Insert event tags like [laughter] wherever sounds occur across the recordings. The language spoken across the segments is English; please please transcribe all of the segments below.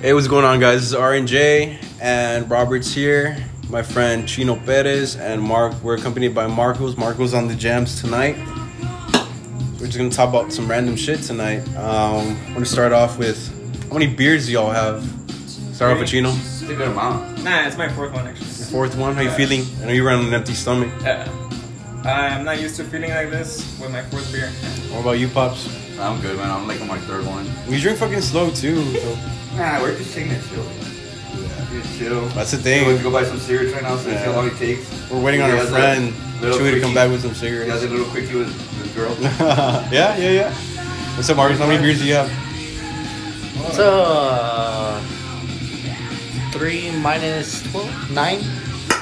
Hey, what's going on, guys? This is RNJ and Robert's here. My friend Chino Perez and Mark. We're accompanied by Marcos. Marcos on the jams tonight. We're just gonna talk about some random shit tonight. Um, I'm gonna start off with how many beers do y'all have? Start off with Chino. It's a good amount. Nah, it's my fourth one actually. Fourth one. How you feeling? I know you ran on an empty stomach. Yeah. I'm not used to feeling like this with my fourth beer. What about you, pops? I'm good, man. I'm like on my third one. You drink fucking slow too. So [laughs] Nah, we're just taking it chill. Just chill. that's the thing. going to go buy some cigarettes right now, so Yeah. see how long it takes. We're waiting on our friend little Chewy to come back with some He has a little quickie with with his girl. [laughs] yeah, yeah, yeah. What's up, Marcus? How many beers do you have? So, uh, three minus twelve, nine.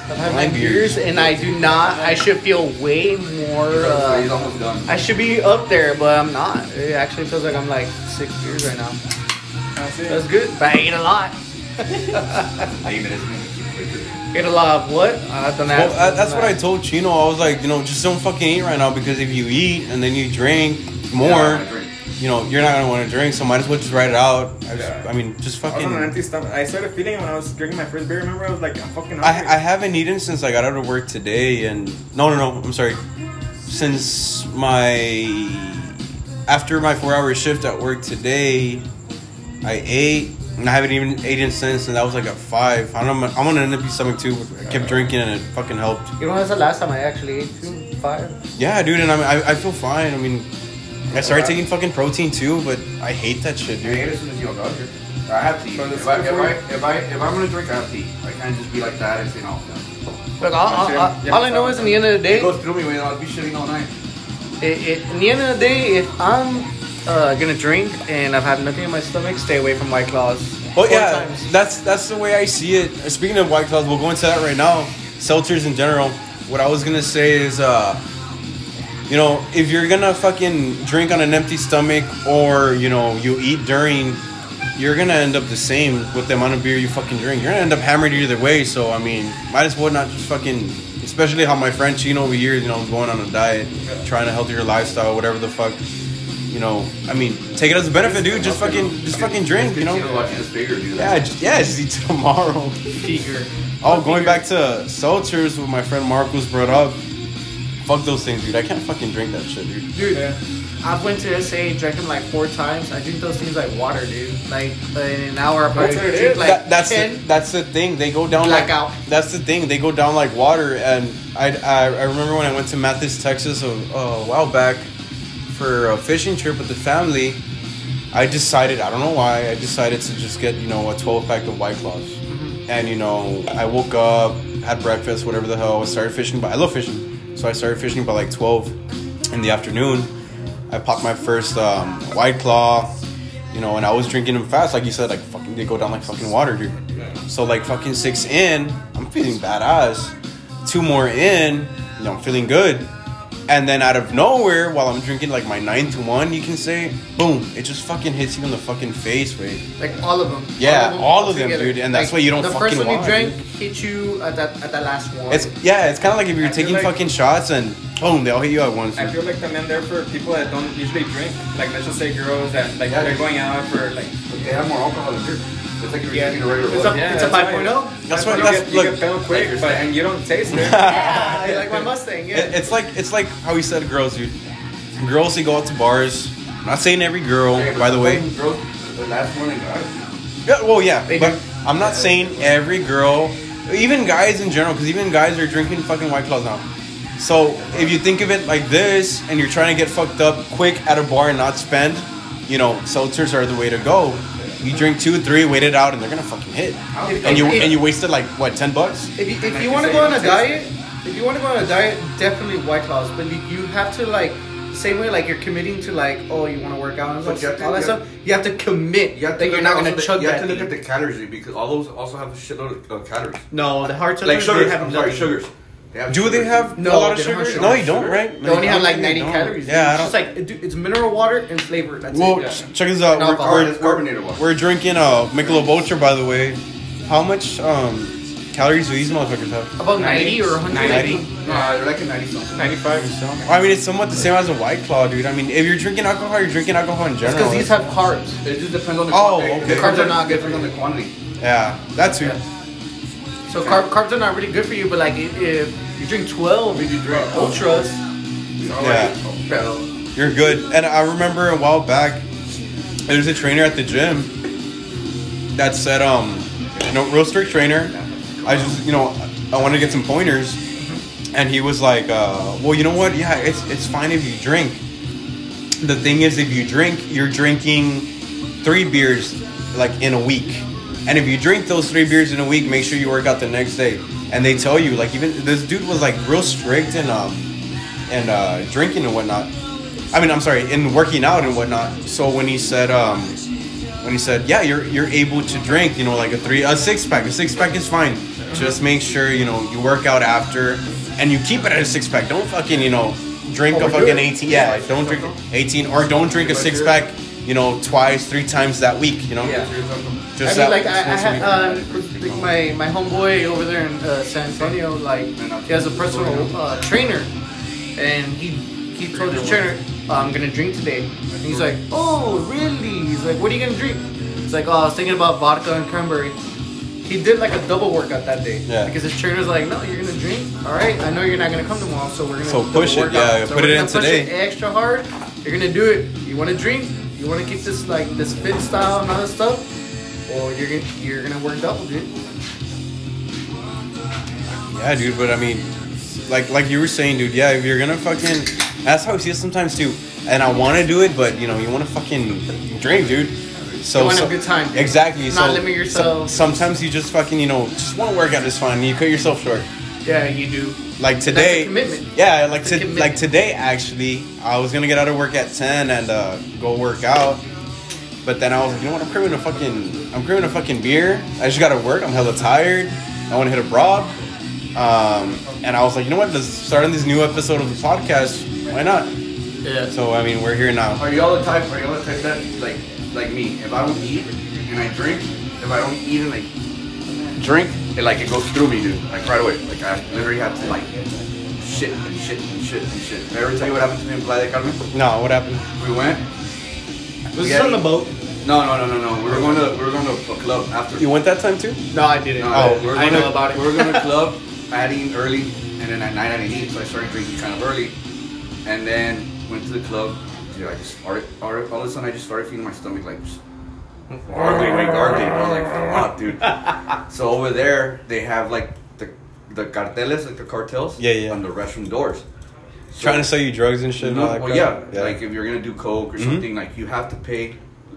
I've had Nine nine beers, and I do not. I should feel way more. So he's Uh, almost done. I should be up there, but I'm not. It actually feels like I'm like six beers right now. That's it. That's good, but I ate a lot. Eight minutes. quicker. Ate a lot of what? I've done that. Well, uh, that's what I told Chino. I was like, you know, just don't fucking eat right now because if you eat and then you drink more, Yeah, drink. you know, you're not gonna want to drink. So might as well just write it out. I, just, Yeah. I mean, just I was on an fucking. empty stomach. I started feeling it when I was drinking my first beer. Remember, I was like, I'm fucking I. I haven't eaten since I got out of work today, and no, no, no. I'm sorry. Since my after my four-hour shift at work today, I ate. And I haven't even eaten since, and that was like at five. I don't know. I'm on an empty stomach too. But I kept drinking, and it fucking helped. You know, that's the last time I actually ate two, five. Yeah, dude, and I mean, I, I feel fine. I mean, I started taking fucking protein too, but I hate that shit, I dude. ate as soon as you got here. I have to eat. But If I, if, I, if, I, if I'm going to drink, I have to eat. I can't just be like that and say no. Look, all, all, all, Yeah, all I know is, in the end of the day, It day, goes through me, man. I'll be shitting all night. It, it, in the end of the day, if I'm uh, gonna drink and I've had nothing in my stomach, stay away from White Claws. Well, yeah, times. that's that's the way I see it. Speaking of White Claws, we'll go into that right now. Seltzers in general. What I was gonna say is, uh, you know, if you're gonna fucking drink on an empty stomach or you know you eat during, you're gonna end up the same with the amount of beer you fucking drink. You're gonna end up hammered either way. So I mean, might as well not just fucking. Especially how my friend Chino over here, you know, going on a diet, trying a healthier lifestyle, whatever the fuck. You know, I mean, take it as a benefit, dude. Just fucking, just fucking drink, you know. He's watching this figure do Yeah, just, yeah, just [laughs] eat tomorrow. Figure. Oh, going back to seltzers, what my friend Marcos brought up. Fuck those things, dude. I can't fucking drink that shit, dude. Dude, Yeah. I've went to SA, drank them like four times. I drink those things like water, dude. Like in an hour, I probably That's drink is. like that, that's the, that's the thing. They go down Blackout. like that's the thing. They go down like water. And I I, I remember when I went to Mathis, Texas, a, a while back for a fishing trip with the family. I decided I don't know why I decided to just get you know a 12 pack of White Claws. And you know I woke up, had breakfast, whatever the hell. I started fishing, but I love fishing, so I started fishing by like 12 in the afternoon. I popped my first um, White Claw, you know, and I was drinking them fast, like you said, like fucking they go down like fucking water, dude. So like fucking six in, I'm feeling badass. Two more in, you know, I'm feeling good. And then out of nowhere, while I'm drinking like my ninth one, you can say, boom, it just fucking hits you in the fucking face, right? Like all of them. Yeah, all of them, together. dude, and that's why you don't The fucking first one you want, drank dude. hit you at that at that last one. It's yeah, it's kind of like if you're I taking like- fucking shots and boom, they all hit you at once. I feel like the men there for people that don't usually drink. Like, let's just say girls that, like, Yeah, they're going out for, like, they have more alcohol than beer. It's like you're Yeah. drinking a regular It's a- yeah, it's a that's 5.0. That's why what- you that's- get, you get pale quick, Like but, you're and you don't taste it. [laughs] yeah, you like my [laughs] Mustang. Yeah. It- it's like it's like how he said girls, dude. Girls they go out to bars. I'm not saying every girl, Hey, by the way. sometimes Girls, the last one they got. Yeah, well, yeah, They but do. I'm not saying every girl, even guys in general, because even guys are drinking fucking White Claws now. So if you think of it like this, and you're trying to get fucked up quick at a bar and not spend, you know, seltzers are the way to go. You drink two, three, wait it out, and they're gonna fucking hit. And you and you wasted like what, ten bucks? If you, if you you want to go on a diet, if you want to go on a diet, definitely White Claws. But you, you have to like, same way like you're committing to like, oh, you want to work out and But stuff, you have to- all that you have- stuff. You have to commit You have to that you're not gonna the- chug You that. have to look at the calories because all those also have a shitload of calories. no, the hard Like seltzers, sugars. have I'm sorry, nothing. sugars. They Do they have No, a lot of they don't sugar? sugar. No, you don't, right? They only have like 90 calories. Yeah, I it's don't. just like it- it's mineral water and flavor. That's Well, it. ch- check this out. We're, alcohol. we're, carbonated water. we're drinking uh, Michelob Ultra, by the way. How much? Um, calories do these motherfuckers have? About 90 or 100. 90. No, they're like a 90 something. 95 or so. I mean, it's somewhat the same as a white claw, dude. I mean, if you're drinking alcohol, you're drinking alcohol in general. Because these have carbs. It just depends on the Oh, quantity. okay. The Carbs are not good depends on the quantity. yeah, that's true. Yeah. So carb, carbs are not really good for you, but like if, you drink 12 If you drink ultras, Yeah. Pero, You're good. And I remember a while back, there's a trainer at the gym that said, um, you know, real strict trainer. I just, you know, I want to get some pointers, and he was like, uh, well, you know what? Yeah, it's it's fine if you drink. The thing is, if you drink, you're drinking three beers like in a week, and if you drink those three beers in a week, make sure you work out the next day. And they tell you, like, even this dude was like real strict and um and uh, drinking and whatnot. I mean, I'm sorry, in working out and whatnot. So when he said, um, when he said, yeah, you're you're able to drink, you know, like a three, a six pack. A six pack is fine. Just make sure you know you work out after, and you keep it at a six pack. Don't fucking you know drink a fucking it. 18. Yeah, don't drink 18 or don't drink a six pack. You know, twice, three times that week. You know, yeah. Just I mean, like I, I had uh, like my my homeboy over there in uh, San Antonio, like he has a personal uh, trainer, and he he told his trainer, "I'm gonna drink today." And he's like, "Oh, really?" He's like, "What are you gonna drink?" He's like, "Oh, I was thinking about vodka and cranberry." He did like a double workout that day. Yeah. Because his trainer's like, "No, you're gonna drink. All right, I know you're not gonna come tomorrow, so we're gonna So push it, workout. yeah, So put it in today." it extra hard. You're gonna do it. You want to drink? You want to keep this like this fit style and all that stuff?" Or you're gonna you're gonna work double, dude. Yeah, dude, but I mean, like like you were saying, dude. Yeah, if you're gonna fucking, that's how I see it sometimes too. And I want to do it, but you know, you want to fucking drink, dude. So You wanna so- have a good time, dude. Exactly. Not so limit yourself. so- sometimes you just fucking, you know, just want to work out is fine. You cut yourself short. Yeah, you do. Like today, commitment. Yeah, like to, like today actually, I was gonna get out of work at ten and uh, go work out, but then I was like, you know what? I'm craving a fucking, I'm craving a fucking beer. I just gotta work. I'm hella tired. I want to hit a broad. Um, and I was like, you know what? Let's start on this new episode of the podcast. Why not? Yeah. So I mean, we're here now. Are y'all the type? Are y'all the type that like like me? If I don't eat and I drink, if I don't eat and like drink, it like it goes through me, dude. Like right away. Like I literally have to like shit and shit and shit and shit. Did I ever tell you what happened to me in Playa del Carmen? No, what happened? We went. Was Yeah. this on the boat? No, no, no, no, no. We were going to we were going to a club after. You went that time too? No, I didn't. No, Oh, we were I going know to, about it. We were going to [laughs] club. I had early, and then at night I didn't eat, so I started drinking kind of early, and then went to the club. Dude, I just started, all all of a sudden I just started feeling my stomach like just gargling, like gargling. I was like, fuck, dude. So over there they have like the the carteles, like the cartels, Yeah, yeah. on the restroom doors. So- Trying to sell you drugs and shit. and all no, that well, crap? yeah, like if you're gonna do coke or Mhm. something, like you have to pay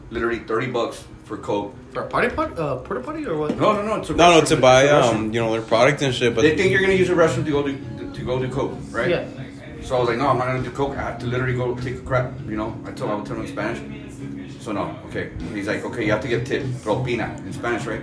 literally thirty bucks for coke. For a party pot, uh, porta potty or what? No, no, no. It's a no, no, to buy um, you know, their product and shit. But they think you're gonna use a restroom to go do to go do coke, right? Yeah. So I was like, no, I'm not gonna do coke. I have to literally go take a crap. You know, I told I would tell him in Spanish. So no, okay. He's like, okay, you have to get tip, propina in Spanish, right?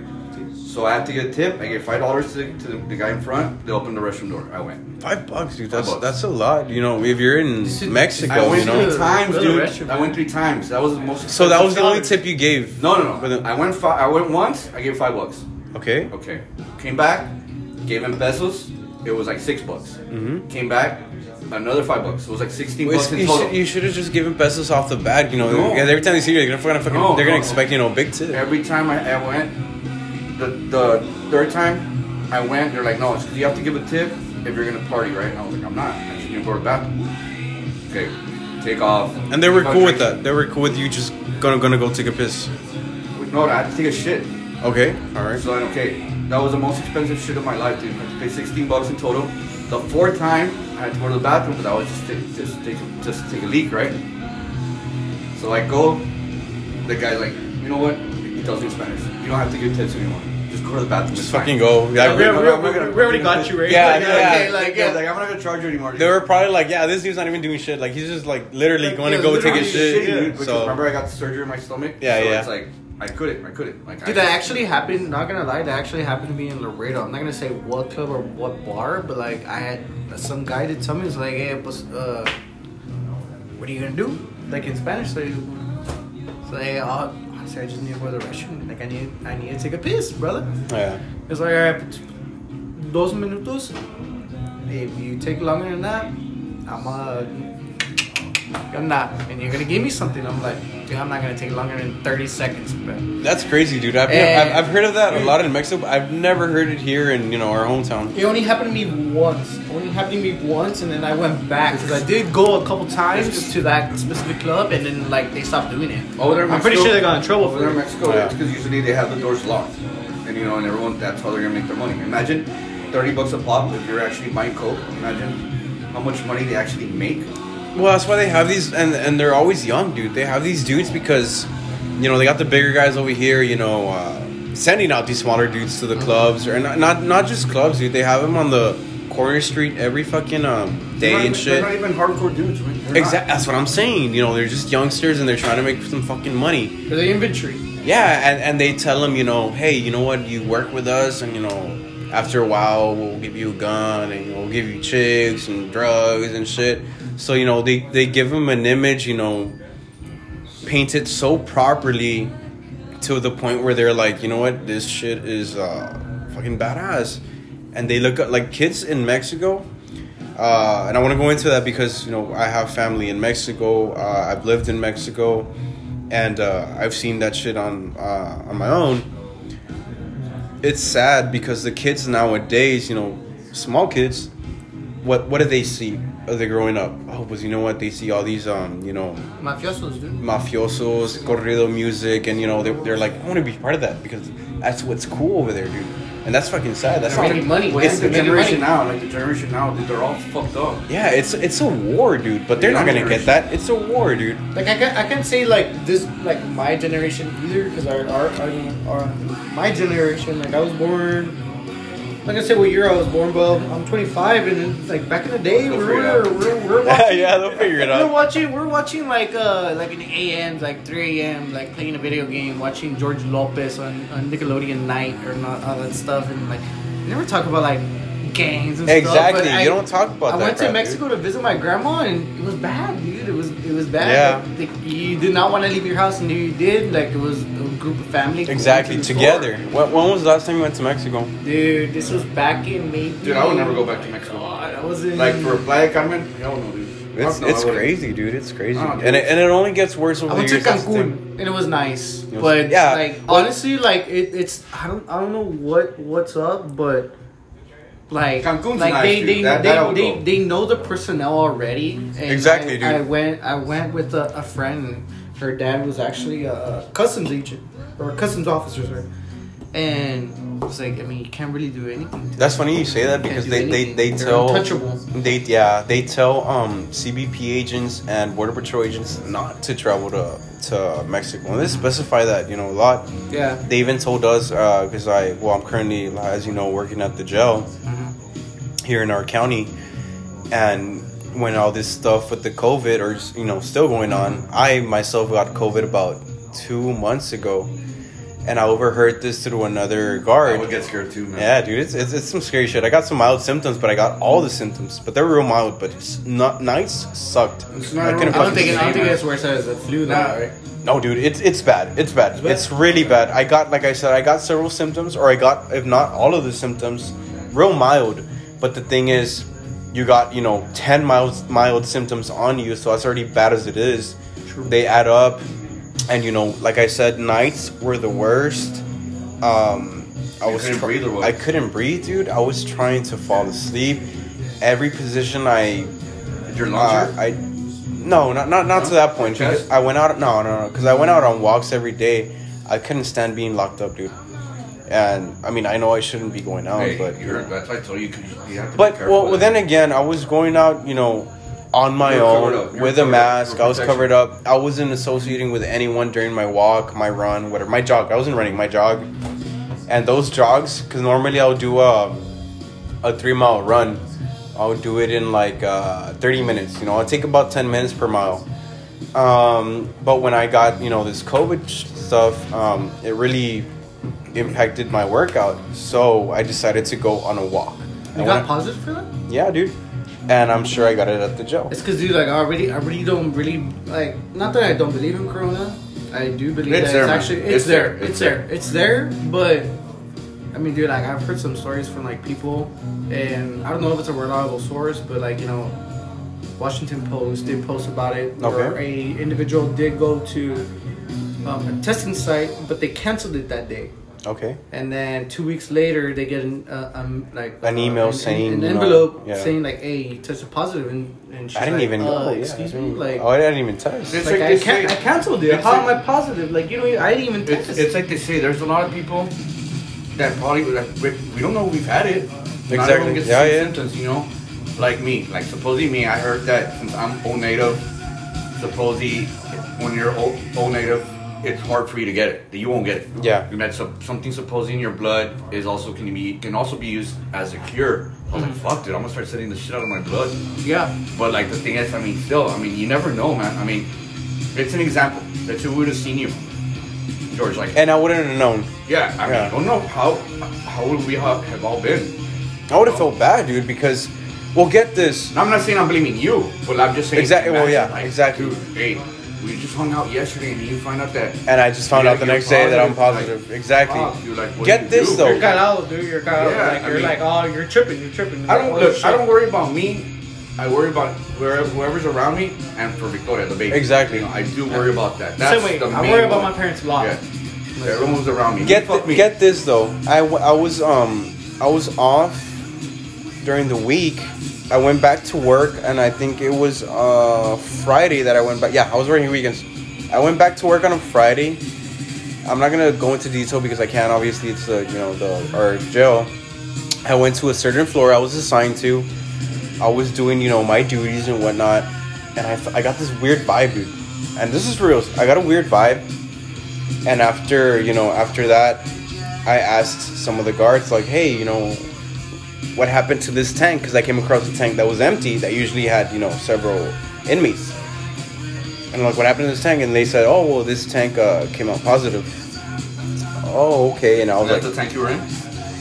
So I have to get a tip. I gave five dollars to, to the, the guy in front. They opened the restroom door. I went. five bucks, dude. That's bucks. that's a lot. You know, if you're in is- Mexico, I went you know. three times, Go to the dude. I went three times. That was the most. So that was the only tip you gave. No, no, For no. the- I went. Fi- I went once. I gave five bucks. Okay. Okay. Came back, gave him pesos. It was like six bucks. Mm-hmm. Came back, another five bucks. It was like sixteen Well, bucks in you, total. should, you should have just given pesos off the bat. You know, No. every time they see you, they're gonna fucking, No, they're gonna no, no. expect you know big tip. Every time I, I went, the the third time I went, they're like, no, it's 'cause you have to give a tip if you're gonna party, right? And I was like, I'm not. I'm just gonna go to the bathroom. Okay, take off. And they were cool with that. They were cool with you just gonna gonna go take a piss. No, I had to take a shit. Okay. All right. So then, okay, that was the most expensive shit of my life, dude. I had to pay 16 bucks in total. The fourth time, I had to go to the bathroom but I was just take, just take just take a leak, right? So I go, the guy's like, you know what? He tells me in Spanish. You don't have to give tips anymore. Just go to the bathroom. Just fucking go. Yeah. we- I'm not- we- I'm not gonna- we already got you, right? Yeah, Like, yeah. okay, Like, like, yeah, yeah. like I'm not gonna charge you anymore. They were probably like, yeah, this dude's not even doing shit. Like he's just like literally Like, going to go take a literally shit. shitty, dude. Because So remember, I got surgery in my stomach. Yeah, so yeah. It's like I couldn't, I couldn't. Like, Dude, I that actually happened. Not gonna lie, that actually happened to me in Laredo. I'm not gonna say what club or what bar, but like I had some guy did tell me, it's like, hey, pues, uh, what are you gonna do? Like in Spanish, so, you, so hey, uh, I I just need to go to the restroom. Like I need, I need to take a piss, brother. yeah. It's like, alright, pues, dos minutos. If you take longer than that, I'm uh, I'm not, and you're gonna give me something. I'm like, dude, I'm not gonna take longer than 30 seconds, but That's crazy, dude. I've, And- I've, I've heard of that a lot in Mexico. but I've never heard it here in you know our hometown. it only happened to me once. It only happened to me once, and then I went back because I did go a couple times to that specific club, and then like they stopped doing it. Over there in I'm pretty sure they got in trouble Over for there in. Mexico, Yeah. it's because usually they have the doors locked, and you know, and everyone that's how they're gonna make their money. Imagine thirty bucks a pop if you're actually buying coke. Imagine how much money they actually make. Well, that's why they have these, and and they're always young, dude. They have these dudes because, you know, they got the bigger guys over here, you know, uh, sending out these smaller dudes to the clubs, or not not, not just clubs, dude. They have them on the corner street every fucking um, They're day not and shit. They're not even hardcore dudes. They're. Exactly. That's what I'm saying. You know, they're just youngsters and they're trying to make some fucking money. For the inventory. Yeah, and, and they tell them, you know, hey, you know what, you work with us, and you know, after a while, we'll give you a gun, and we'll give you chicks and drugs and shit. So you know, they they give them an image, you know, painted so properly to the point where they're like, you know what, this shit is uh, fucking badass, and they look at like kids in Mexico. Uh, and I want to go into that because you know I have family in Mexico. Uh, I've lived in Mexico, and uh, I've seen that shit on uh, on my own. It's sad because the kids nowadays, you know, small kids, what what do they see as they're growing up? Oh, but you know what? They see all these um, you know, Mafiosos, dude. mafiosos, corrido music, and you know they're, they're like, I want to be part of that because that's what's cool over there, dude. And that's fucking sad. That's They're not. making money. Well, It's it's the generation money. now, like the generation now, dude, they're all fucked up. Yeah, it's it's a war, dude. But they're not gonna get that. It's a war, dude. Like I can't, I can't say like this like my generation either because our, our our our my generation like I was born. Like I said, what year I was born, but I'm 25, and like back in the day, we They'll were, we're, we're [laughs] watching. yeah, they'll figure it We're watching. We're watching like uh like an AM, like 3 a.m. like playing a video game, watching George Lopez on, on Nickelodeon Night or not all that stuff, and like never talk about like gangs and stuff. Exactly, you I- don't talk about I that I went to crap, Mexico to visit my grandma, and it was bad, dude. It was it was bad. Yeah. Like, like, you did not want to leave your house, and you did. Like it was a group of family. Exactly to together. When, when was the last time you went to Mexico? Dude, this was back in maybe. Dude, I would never go back to Mexico. God, I was in Like for Playa Carmen, hell no, dude. It's Fuck no, it's I crazy, dude. It's crazy, Oh, dude. and it, and it only gets worse over I the went to years. that's the thing. Cancun and it was nice, was- but yeah, like but- honestly, like it, it's I don't I don't know what what's up, but like Cancun's like nice, they they That- they, that I would they, go. they know the personnel already. And Exactly, I, dude. I went I went with a, a friend. Her dad was actually a, a customs agent or a customs officer, sorry. And it's like I mean you can't really do anything. That's funny you say that because they, they, they They're tell untouchable. they yeah they tell um CBP agents and border patrol agents not to travel to to Mexico and they specify that you know a lot. Yeah. They even told us because I well I'm currently as you know working at the jail Mm-hmm. here in our county, and when all this stuff with the COVID or you know still going on, I myself got COVID about two months ago, and I overheard this through another guard. I guard. would get scared too, man. Yeah, dude, it's, it's it's some scary shit. I got some mild symptoms, but I got all the symptoms, but they're real mild. But it's not nights sucked. It's not I real- couldn't I don't think it, I don't think it's worse as the flu now, Nah. right? No, dude, it's it's bad. It's bad. bad? It's really bad. I got like I said, I got several symptoms, or I got if not all of the symptoms, real mild. But the thing is, you got you know ten mild mild symptoms on you, so that's already bad as it is. They add up, and you know, like I said, nights were the worst. Um, I You was couldn't try- breathe or what? I couldn't breathe, dude. I was trying to fall asleep. Every position I your lungs uh. I no, not not not to that point. Because I went out. No, no, no. Because I went out on walks every day. I couldn't stand being locked up, dude. And I mean, I know I shouldn't be going out, Hey, but you're, that's why I told you, you, you have to but well, then again, I was going out, you know, on my You were covered up. own with a mask. I was covered up. I wasn't associating with anyone during my walk, my run, whatever, my jog. I wasn't running, my jog. And those jogs, because normally I'll do a a three mile run. I'll do it in like uh, 30 minutes. You know, I'll take about 10 minutes per mile. Um, but when I got, you know, this COVID stuff, um, it really impacted my workout. So I decided to go on a walk. You I got went- positive for that? yeah, dude. And I'm sure I got it at the jail. It's because, dude, like, I already, I really don't really, like, not that I don't believe in Corona. I do believe It's that there, it's man. actually, it's, It's there. there. It's there. It's there, but I mean, dude, like I've heard some stories from like people, and I don't know if it's a reliable source, but like you know, Washington Post did post about it, where a individual did go to um, a testing site, but they canceled it that day. Okay. And then two weeks later, they get an uh, um like An email saying, an you know, envelope yeah. saying like, "Hey, you tested positive," and, and she's I didn't like, even know. uh, yeah, Excuse I me, like, oh, I didn't even test. It's like like I they can't, say- I canceled it. it's How am I positive? Like you know, I didn't even test. It's, it's like they say, there's a lot of people that probably like, we, we don't know we've had it. Not Exactly. everyone gets the Yeah, same yeah. symptoms, you know. Like me, like supposedly me, I heard that since I'm O negative, supposedly when you're O, o negative, it's hard for you to get it. That you won't get it. Yeah. And that's some- something supposedly in your blood is also can be can also be used as a cure. I was like, mm. fuck, dude, I'm gonna start sending the shit out of my blood. yeah. But like the thing is, I mean, still, I mean, you never know, man. I mean, it's an example that you would have seen you, George. Like, And I wouldn't have known. yeah, I mean, I don't know how how would we have, have all been. I would have felt bad, dude, because, well, get this. And I'm not saying I'm blaming you, but I'm just saying. Exactly, well, imagine, yeah, exactly. Dude, hey, we just hung out yesterday, and you find out that. And I just found Yeah, out the you're next day that I'm positive, positive. exactly. fuck, dude, like, what Get you this, do? though. You're got out, dude. You're got out. Yeah, like I you're mean- like, oh, you're tripping. You're tripping. I don't Like, oh, look. shit. I don't worry about me. I worry about wherever, whoever's around me, and for Victoria, the baby. Exactly. You know, I do worry about that. That's Same way. the I worry about one. my parents a lot. Yeah. Everyone was around me. Get th- me. get this though. I, w- I was um I was off during the week. I went back to work and I think it was uh Friday that I went back. Yeah, I was working weekends. I went back to work on a Friday. I'm not gonna go into detail because I can't. Obviously, it's the you know the our jail. I went to a certain floor I was assigned to. I was doing you know my duties and whatnot, and I, I got this weird vibe, dude. And this is real. I got a weird vibe. And after you know after that, I asked some of the guards like, hey, you know, what happened to this tank? Because I came across a tank that was empty that usually had you know several inmates. And I'm like, what happened to this tank? And they said, oh well, this tank uh, came out positive. Oh okay. And I was Was that like, the tank you were in?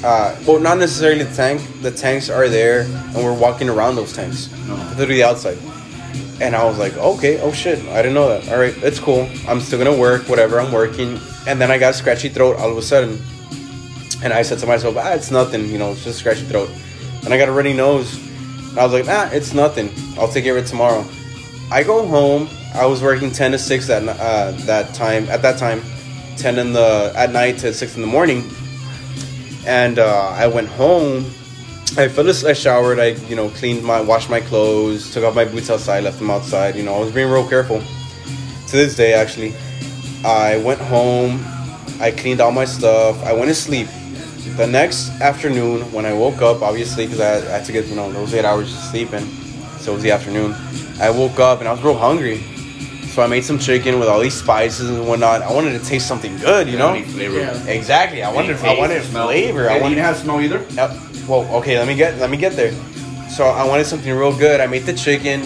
uh, well, not necessarily the tank. The tanks are there, and we're walking around those tanks No. through the outside. And I was like, okay, oh shit, I didn't know that. All right, it's cool. I'm still gonna work, whatever. I'm working. And then I got a scratchy throat all of a sudden, and I said to myself, ah, it's nothing. You know, it's just a scratchy throat. And I got a runny nose. And I was like, nah, it's nothing. I'll take care of it tomorrow. I go home. I was working ten to six at n- uh, that time. At that time, ten in the at night to six in the morning. And uh, I went home. I fell asleep. I showered. I you know cleaned my, washed my clothes, took off my boots outside, left them outside. You know, I was being real careful. To this day, actually, I went home. I cleaned all my stuff. I went to sleep. The next afternoon, when I woke up, obviously because I, I had to get you know those eight hours of sleeping, so it was the afternoon. I woke up and I was real hungry, so I made some chicken with all these spices and whatnot. I wanted to taste something good, you know. Any. Yeah. Exactly. I wanted. I wanted smell. flavor. Yeah, I you wanted. didn't have smell either. Yep. Well, okay. Let me get. Let me get there. So I wanted something real good. I made the chicken.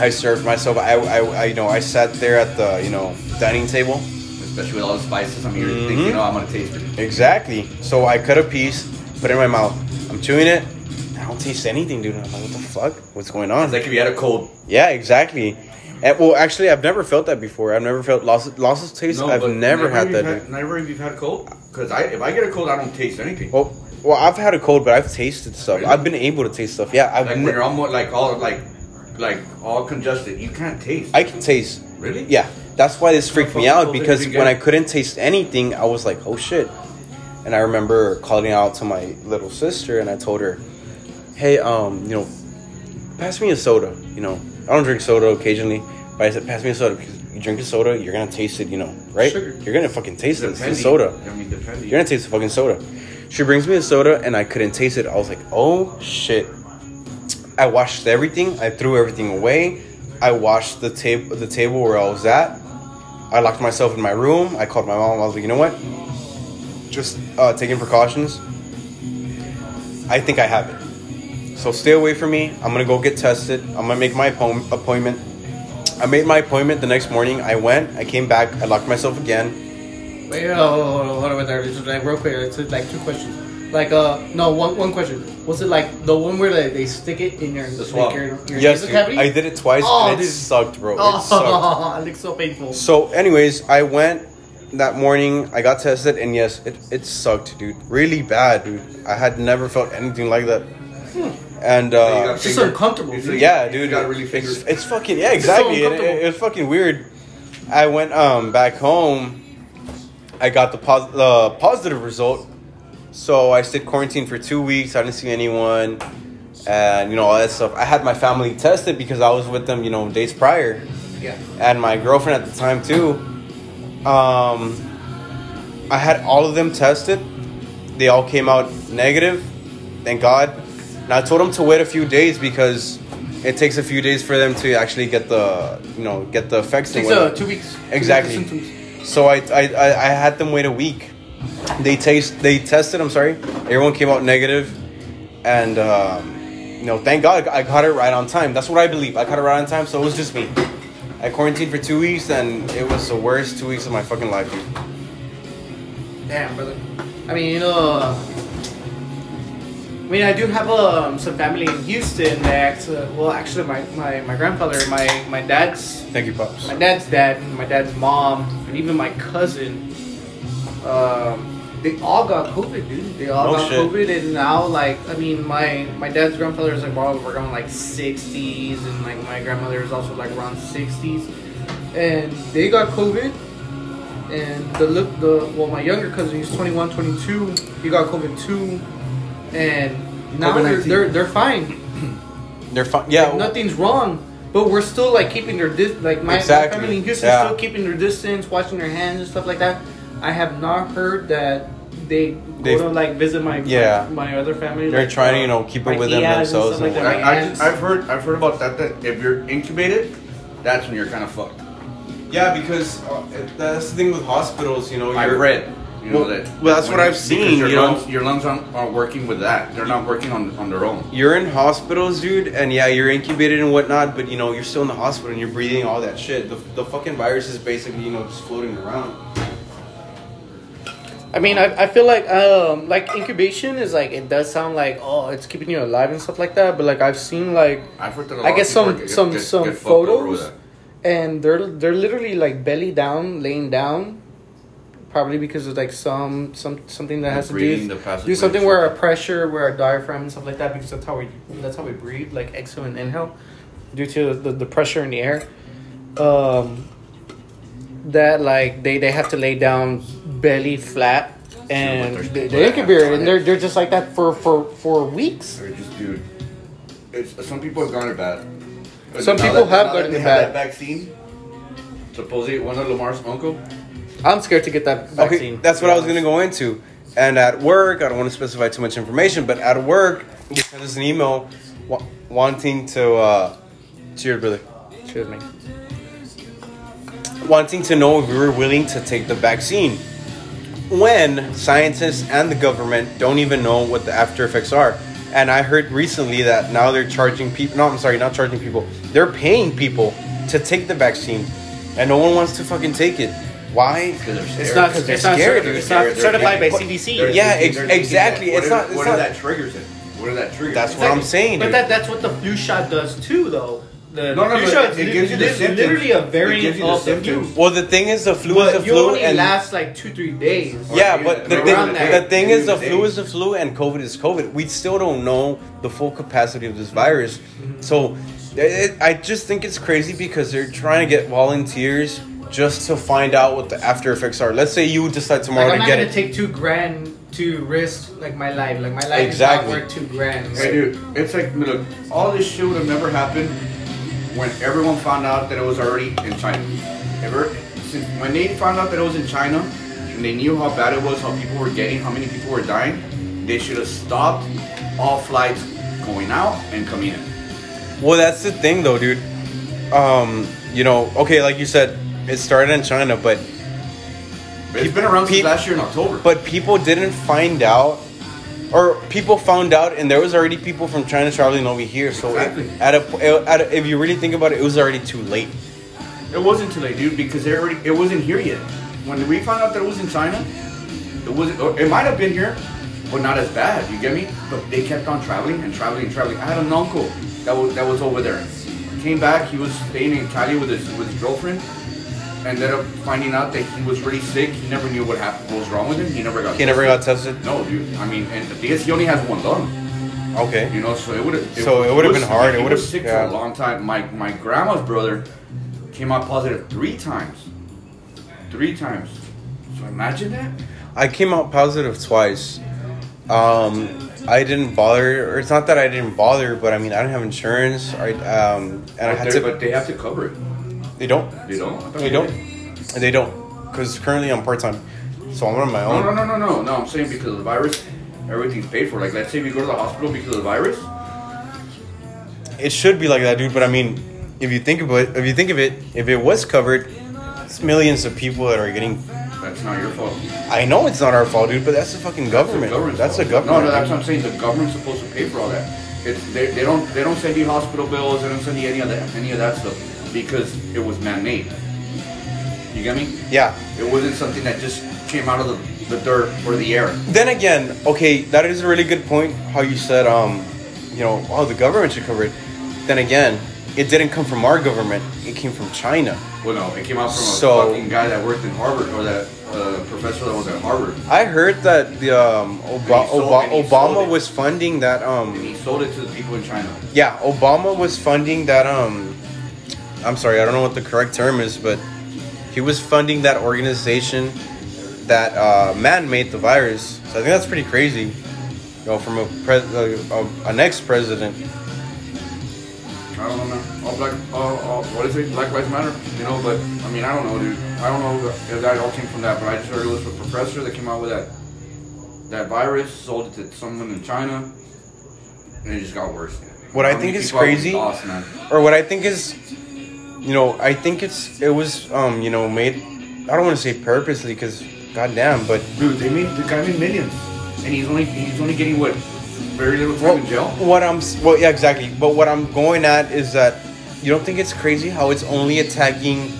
I served myself. I, I, I you know, I sat there at the, you know, dining table. Especially with all the spices. I'm here Mhm. thinking, you know, I'm gonna taste it. Exactly. So I cut a piece, put it in my mouth. I'm chewing it. I don't taste anything, dude. I'm like, what the fuck? What's going on? It's like if you had a cold. yeah, exactly. And, well, actually, I've never felt that before. I've never felt loss, loss of taste. I've but never had that. dude. never if you've had a cold. Because I, if I get a cold, I don't taste anything. Well, well, I've had a cold, but I've tasted stuff. Really? I've been able to taste stuff. Yeah, I've. like ne- when you're almost like all like, like all congested, you can't taste. I can taste. really? Yeah, that's why this freaked me out because when I couldn't taste anything, I was like, oh shit. And I remember calling out to my little sister and I told her, hey, um, you know, pass me a soda. You know, I don't drink soda occasionally, but I said, pass me a soda because you drink a soda, you're gonna taste it, you know, right? Sugar. You're gonna fucking taste it. It's soda. I mean, depending. You're gonna taste the fucking soda. She brings me a soda and I couldn't taste it. I was like, oh shit. I washed everything. I threw everything away. I washed the table the table where I was at. I locked myself in my room. I called my mom. I was like, you know what? Just uh, taking precautions. I think I have it. So stay away from me. I'm gonna go get tested. I'm gonna make my appo- appointment. I made my appointment the next morning. I went. I came back. I locked myself again. Wait, hold on, hold on, hold on, real quick, it's like two questions. Like, uh, no, one one question. Was it like the one where they, they stick it in your, The swab. like your, your Yes, nasal dude. cavity? I did it twice Oh, and it dude. sucked, bro. It Oh, sucked. [laughs] it looks so painful. So, anyways, I went, that morning. I got tested, and yes, it, it sucked, dude. Really bad, dude. I had never felt anything like that. And uh, It's just finger- uncomfortable, you- dude. yeah, you dude, got really it's, fingers. it's fucking yeah, exactly. It, uncomfortable. it, it was fucking weird. I went um back home. I got the pos- the positive result, so I stayed quarantined for two weeks. I didn't see anyone, and you know all that stuff. I had my family tested because I was with them, you know, days prior, Yeah. and my girlfriend at the time too. Um, I had all of them tested. They all came out negative. Thank God. And I told them to wait a few days because it takes a few days for them to actually get the you know get the effects. and Takes uh, two weeks. to get the Exactly. symptoms. So I, I I I had them wait a week. They taste they tested. I'm sorry. Everyone came out negative, and um, you know thank God I got it right on time. That's what I believe. I got it right on time. So it was just me. I quarantined for two weeks, and it was the worst two weeks of my fucking life, dude. Damn, brother. I mean, you know. uh, I mean, I do have um, some family in Houston that, uh, well, actually, my, my, my grandfather, my, my dad's Thank you, pops. my dad's dad, my dad's mom, and even my cousin, um, they all got COVID, dude. They all Oh, got shit. COVID, and now, like, I mean, my my dad's grandfather is like well, we're going like 60s, and like my grandmother is also like around 60s, and they got COVID. And the look, the well, my younger cousin, he's 21, 22. He got COVID too, and now they're, COVID-19. they're they're fine. [clears throat] They're fine. Yeah. Like, nothing's wrong. But we're still like keeping their dis- like my, my family in Houston Yeah. still keeping their distance, washing their hands and stuff like that. I have not heard that they go They've- to like visit my Yeah. my, my other family. They're like, trying to, you know, keep it my within tias and themselves and like that, I, I just, I've heard I've heard about that. That if you're incubated, that's when you're kind of fucked. Yeah, because uh, that's the thing with hospitals. You know, I you're- read. You know Well- that. well, that's what I've seen, Your you know. lungs, your lungs aren't, aren't working with that. They're not working on on their own. You're in hospitals, dude, and yeah, you're incubated and whatnot, but you know, you're still in the hospital and you're breathing all that shit. The, the fucking virus is basically, you know, just floating around. I mean, I, I feel like um like incubation is like it does sound like oh it's keeping you alive and stuff like that, but like I've seen like I've heard that a lot I guess some get- some get- some get fucked over with photos, and they're they're literally like belly down, laying down, probably because of like some some something that has to do do something where a pressure, where a diaphragm and stuff like that, because that's how we that's how we breathe, like exhale and inhale, due to the, the pressure in the air. Um, that like they they have to lay down belly flat. And there's they, people they that have incubate, done and it. they're, they're just like that for, for, for weeks. They're just dude. It's some people have gone it bad. Some Now people that- have now gone that it they have bad. That vaccine. Supposedly one of Lamar's uncle. I'm scared to get that vaccine. Okay, that's what I was gonna go into. And at work, I don't want to specify too much information, but at work, they sent us an email wa- wanting to, uh, cheers, brother. Cheers, man. Wanting to know if we were willing to take the vaccine when scientists and the government don't even know what the after effects are and i heard recently that now they're charging people no i'm sorry not charging people they're paying people to take the vaccine and no one wants to fucking take it why Because they're It's scared. not. Because they're It's not. scared. It's not They're- they're- certified by but- CDC. They're Yeah, ex- they're thinking exactly. that- It's not- if- it's What not- if that triggers it? What if that triggers? That's it? what I'm saying, But dude. that, that's what the flu shot does too, though. The, No, no, flu shot it- it gives you the is symptoms. literally a It variant gives you the of the flu. symptoms. well the thing is the flu is the flu only and last like two, three days. Yeah, Or but the thing, the thing is, the flu is the flu and COVID is COVID. We still don't know the full capacity of this virus. Mm-hmm. So it, I just think it's crazy because they're trying to get volunteers just to find out what the after effects are. Let's say you decide tomorrow Like, I'm to not gonna take two grand to risk like my life. Like my life Exactly. is not worth two grand. Hey, dude, it's like look, all this shit would have never happened when everyone found out that it was already in China. Ever since when they found out that it was in China, and they knew how bad it was, how people were getting, how many people were dying, they should have stopped all flights going out and coming in. Well, that's the thing, though, dude. Um, you know, okay, like you said, it started in China, but It's been around since Peop- last year in October. but people didn't find out or people found out and there was already people from china traveling over here so Exactly. it, at, a, at a if you really think about it it was already too late It wasn't too late, dude, because they already it wasn't here yet. When we found out that it was in China, it wasn't. It might have been here, but not as bad. You get me? But they kept on traveling and traveling and traveling. I had an uncle that was that was over there. Came back. He was staying in Cali with his with his girlfriend, ended up finding out that he was really sick. He never knew what happened, what was wrong with him. He never got. He never got tested. No, dude. I mean, and the thing is, he only has one lung. Okay. You know, so it would have. So it would've been hard. It would've- was sick for a long time. My my grandma's brother came out positive three times. Three times. So imagine that. I came out positive twice. Um, I didn't bother, or it's not that I didn't bother, but I mean I didn't have insurance. I um, and I had to. but they have to cover it. They don't. They don't. They don't. And They don't. Because currently I'm part time, so I'm on my own. no, no, no, no. No, I'm saying because of the virus, everything's paid for. Like, let's say we go to the hospital because of the virus. It should be like that, dude. But I mean, if you think about it, if you think of it, if it was covered, it's millions of people that are getting. That's not your fault. I know it's not our fault, dude, but that's the fucking government. That's the government. No, no, that's what I'm saying. The government's supposed to pay for all that. It's, they, they don't they don't send you hospital bills. They don't send you any of that any of that stuff because it was man-made. You get me? yeah. It wasn't something that just came out of the, the dirt or the air. Then again, okay, that is a really good point. How you said, um, you know, oh, the government should cover it. Then again, it didn't come from our government. It came from China. Well, no, it came out from a So- fucking guy that worked in Harvard or that uh, professor that was at Harvard, I heard that the um, Oba- sold- Oba- Obama was funding that um, and he sold it to the people in China. Yeah, Obama was funding that. Um, I'm sorry, I don't know what the correct term is, but he was funding that organization that uh, man made the virus. So I think that's pretty crazy. You know, from a pres- uh, uh, an ex-president. I don't know, man. All black, all, all, what is it? Black Lives Matter, you know. But I mean, I don't know, dude. I don't know if that all came from that, but I just heard it was a professor that came out with that that virus, sold it to someone in China, and it just got worse. What I many think is have we crazy- lost, man? Or what I think is, you know, I think it's it was um, you know made. I don't want to say purposely because goddamn, but Dude, they made the guy made millions, and he's only he's only getting what very little time Well, in jail. what I'm well, yeah, exactly. But what I'm going at is that you don't think it's crazy how it's only attacking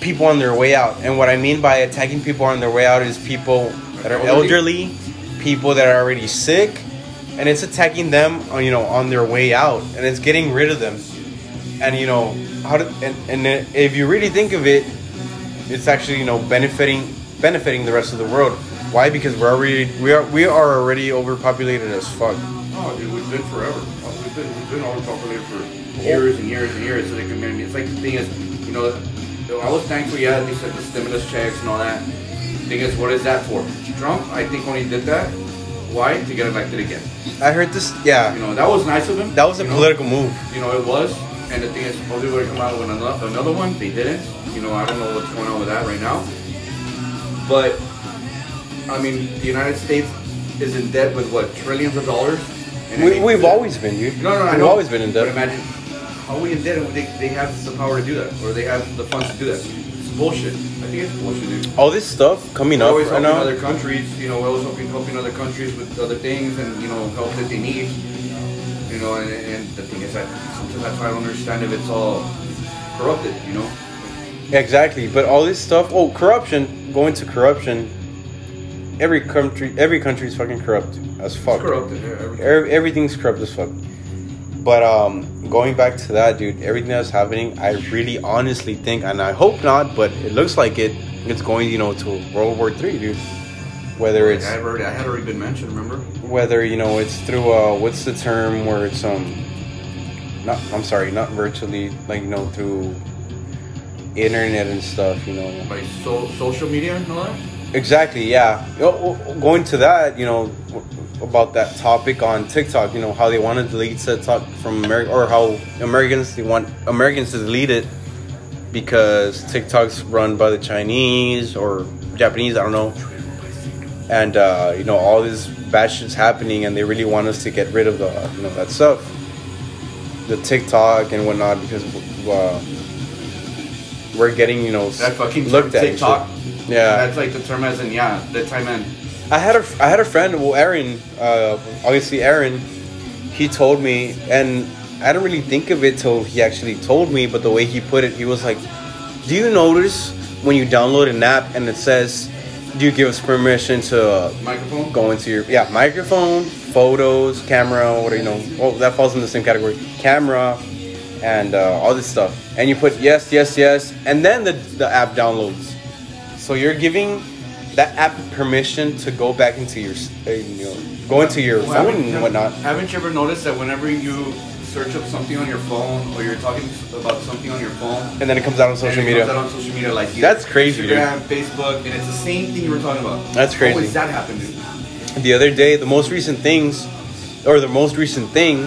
people on their way out. And what I mean by attacking people on their way out is people that are Elderly? elderly, people that are already sick, and it's attacking them, on, you know, on their way out, and it's getting rid of them. And you know how to, and, and if you really think of it, it's actually you know benefiting benefiting the rest of the world. Why? Because we're already we are we are already overpopulated as fuck. Oh, dude, we've been forever. We've been, we've been overpopulated for years and years and years. So they can, I mean, it's like the thing is, you know, I was thankful, yeah, they said the stimulus checks and all that. The thing is, what is that for? Trump, I think, only did that. Why? To get elected again. I heard this. Yeah, You know, that was nice of him. that was a you know? political move. You know, it was. And the thing is, supposedly we're to come out with another, another one. They didn't. You know, I don't know what's going on with that right now. But, I mean, the United States is in debt with what, trillions of dollars? And We, the- always been, dude. No, no, I we've always been in But debt. imagine how we in debt and they, they have the power to do that, or they have the funds to do that. It's bullshit. I think it's bullshit, dude. All this stuff coming We're up always right helping now. other countries, you know, we're always helping, helping other countries with other things and, you know, help that they need. You know, and, and the thing is that sometimes I try to understand if it's all corrupted, you know? Exactly, but all this stuff. Oh, corruption. Going to corruption. Every country, every country is fucking corrupt as fuck. Corrupted. yeah, everything. Every, everything's corrupt as fuck. But um, going back to that, dude, everything that's happening, I really honestly think, and I hope not, but it looks like it. It's going, you know, to World War Three, dude. Whether it's I had already, I had already been mentioned, remember? whether you know it's through uh, what's the term where it's um, not I'm sorry, not virtually, like you know through internet and stuff, you know. Like so, social media and all that? Exactly, yeah. You know, Going to that, you know, about that topic on TikTok, you know, how they want to delete TikTok from America, or how Americans they want Americans to delete it because TikTok's run by the Chinese or Japanese, I don't know. And uh, you know, all this bad shit's happening, and they really want us to get rid of the, you know, that stuff, the TikTok and whatnot, because uh, we're getting, you know, That fucking looked at TikTok. Yeah, That's like the term as in, yeah, the time in. I had a I had a friend, well, Aaron, uh, obviously Aaron. He told me, and I didn't really think of it till he actually told me. But the way he put it, he was like, "Do you notice when you download an app and it says, you give us permission to uh, Microphone? go into your yeah microphone, photos, camera, what do you know? Well, that falls in the same category. Camera, and uh, all this stuff, and you put yes, yes, yes, and then the the app downloads. So you're giving that app permission to go back into your, uh, you know, go into your Well, phone and whatnot. Haven't you ever noticed that whenever you search up something on your phone or you're talking about something on your phone, And then it comes out on social media. comes out on social media like That's crazy, dude. Instagram, Facebook, and it's the same thing you were talking about. That's crazy. Always that happen, dude. the other day, the most recent things, or the most recent thing,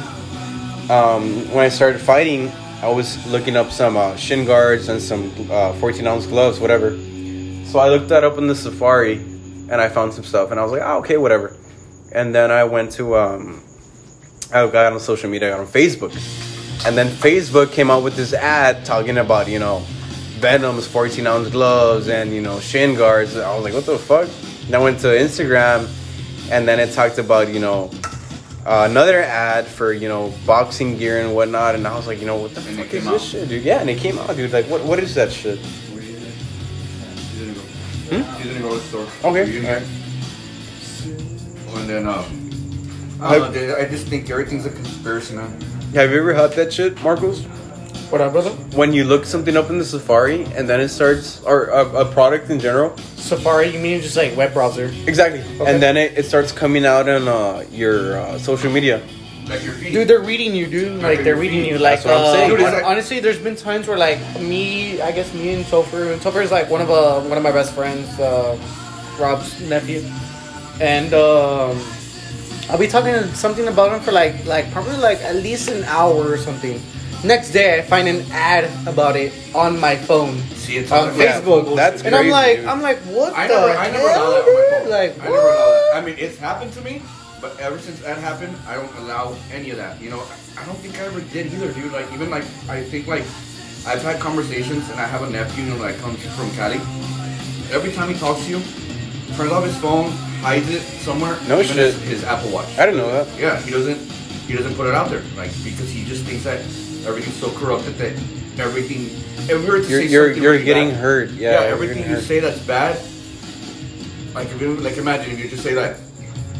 um, when I started fighting, I was looking up some uh, shin guards and some uh, 14 ounce gloves, whatever. So I looked that up in the Safari, and I found some stuff, and I was like, oh, okay, whatever. And then I went to, um, I got on social media, I got on Facebook, and then Facebook came out with this ad talking about, you know, Venum's 14 ounce gloves and you know shin guards. I was like, what the fuck? And I went to Instagram, and then it talked about you know uh, another ad for you know boxing gear and whatnot. And I was like, you know, what the And fuck is came this shit, dude? Yeah, and it came out, dude. Like, what what is that shit? You didn't go. You didn't go to the store. Hmm? Okay, You didn't alright. go. And then, um, I don't know, dude, I just think everything's a conspiracy, man. Have you ever had that shit, Marcos? What up, brother? When you look something up in the Safari and then it starts, or a, a product in general, Safari, you mean just like web browser? exactly, Okay. and then it, it starts coming out on uh, your uh, social media. Like your feet. Dude, they're reading you, dude. Like they're reading you. Like That's what I'm uh, saying. Dude, it's hon- like- honestly, there's been times where like me, I guess me and Topher, and Topher is like one of uh, one of my best friends, uh, Rob's nephew, and um, I'll be talking something about him for like like probably like at least an hour or something. Next day, I find an ad about it on my phone. See, it's on Yeah, Facebook. that's and I'm like, dude. I'm like, what I the never, I never hell, allow that on my phone. Like, I never allow that. I mean, it's happened to me, but ever since that happened, I don't allow any of that. You know, I I don't think I ever did either, dude. Like, even like, I think like, I've had conversations, and I have a nephew, you know, that comes from Cali. Every time he talks to you, turns off his phone, hides it somewhere. No even shit. His, his Apple Watch. I didn't know that. Yeah, he doesn't. He doesn't put it out there, like because he just thinks that everything's so corrupted that everything. If we You're say you're, you're really getting bad- hurt. Yeah, yeah, everything you hurt. say that's bad. Like if you like imagine if you just say that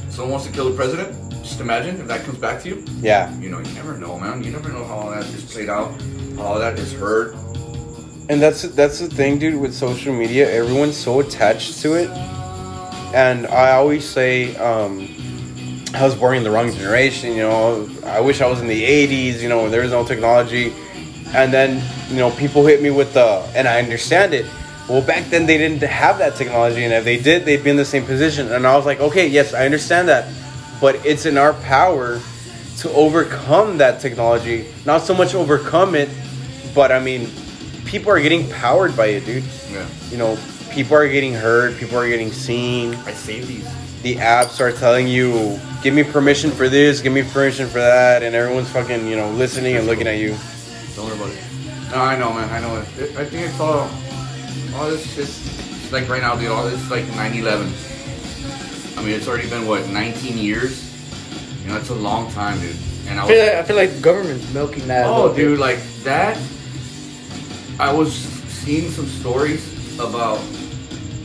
someone wants to kill the president, just imagine if that comes back to you. Yeah, You know, you never know, man. You never know how all that is played out, how all that is heard. and that's that's the thing, dude. With social media, everyone's so attached to it, and I always say, um, I was born in the wrong generation. You know, I wish I was in the '80s. You know, when there was no technology, and then you know people hit me with the, and I understand it. Well, back then they didn't have that technology, and if they did, they'd be in the same position. And I was like, okay, yes, I understand that, but it's in our power to overcome that technology. Not so much overcome it, but I mean, people are getting powered by it, dude. Yeah, You know, people are getting heard, people are getting seen. I save these. The apps are telling you, give me permission for this, give me permission for that, and everyone's fucking, you know, listening and looking at you. Don't worry about it. No, I know, man. I know. It, it, I think it's all, all this shit. it's Like right now, dude. All this like 9/11. I mean, it's already been what 19 years. You know, it's a long time, dude. And I I was, feel, like, I feel like government's milking that. oh, little bit. dude, like that. I was seeing some stories about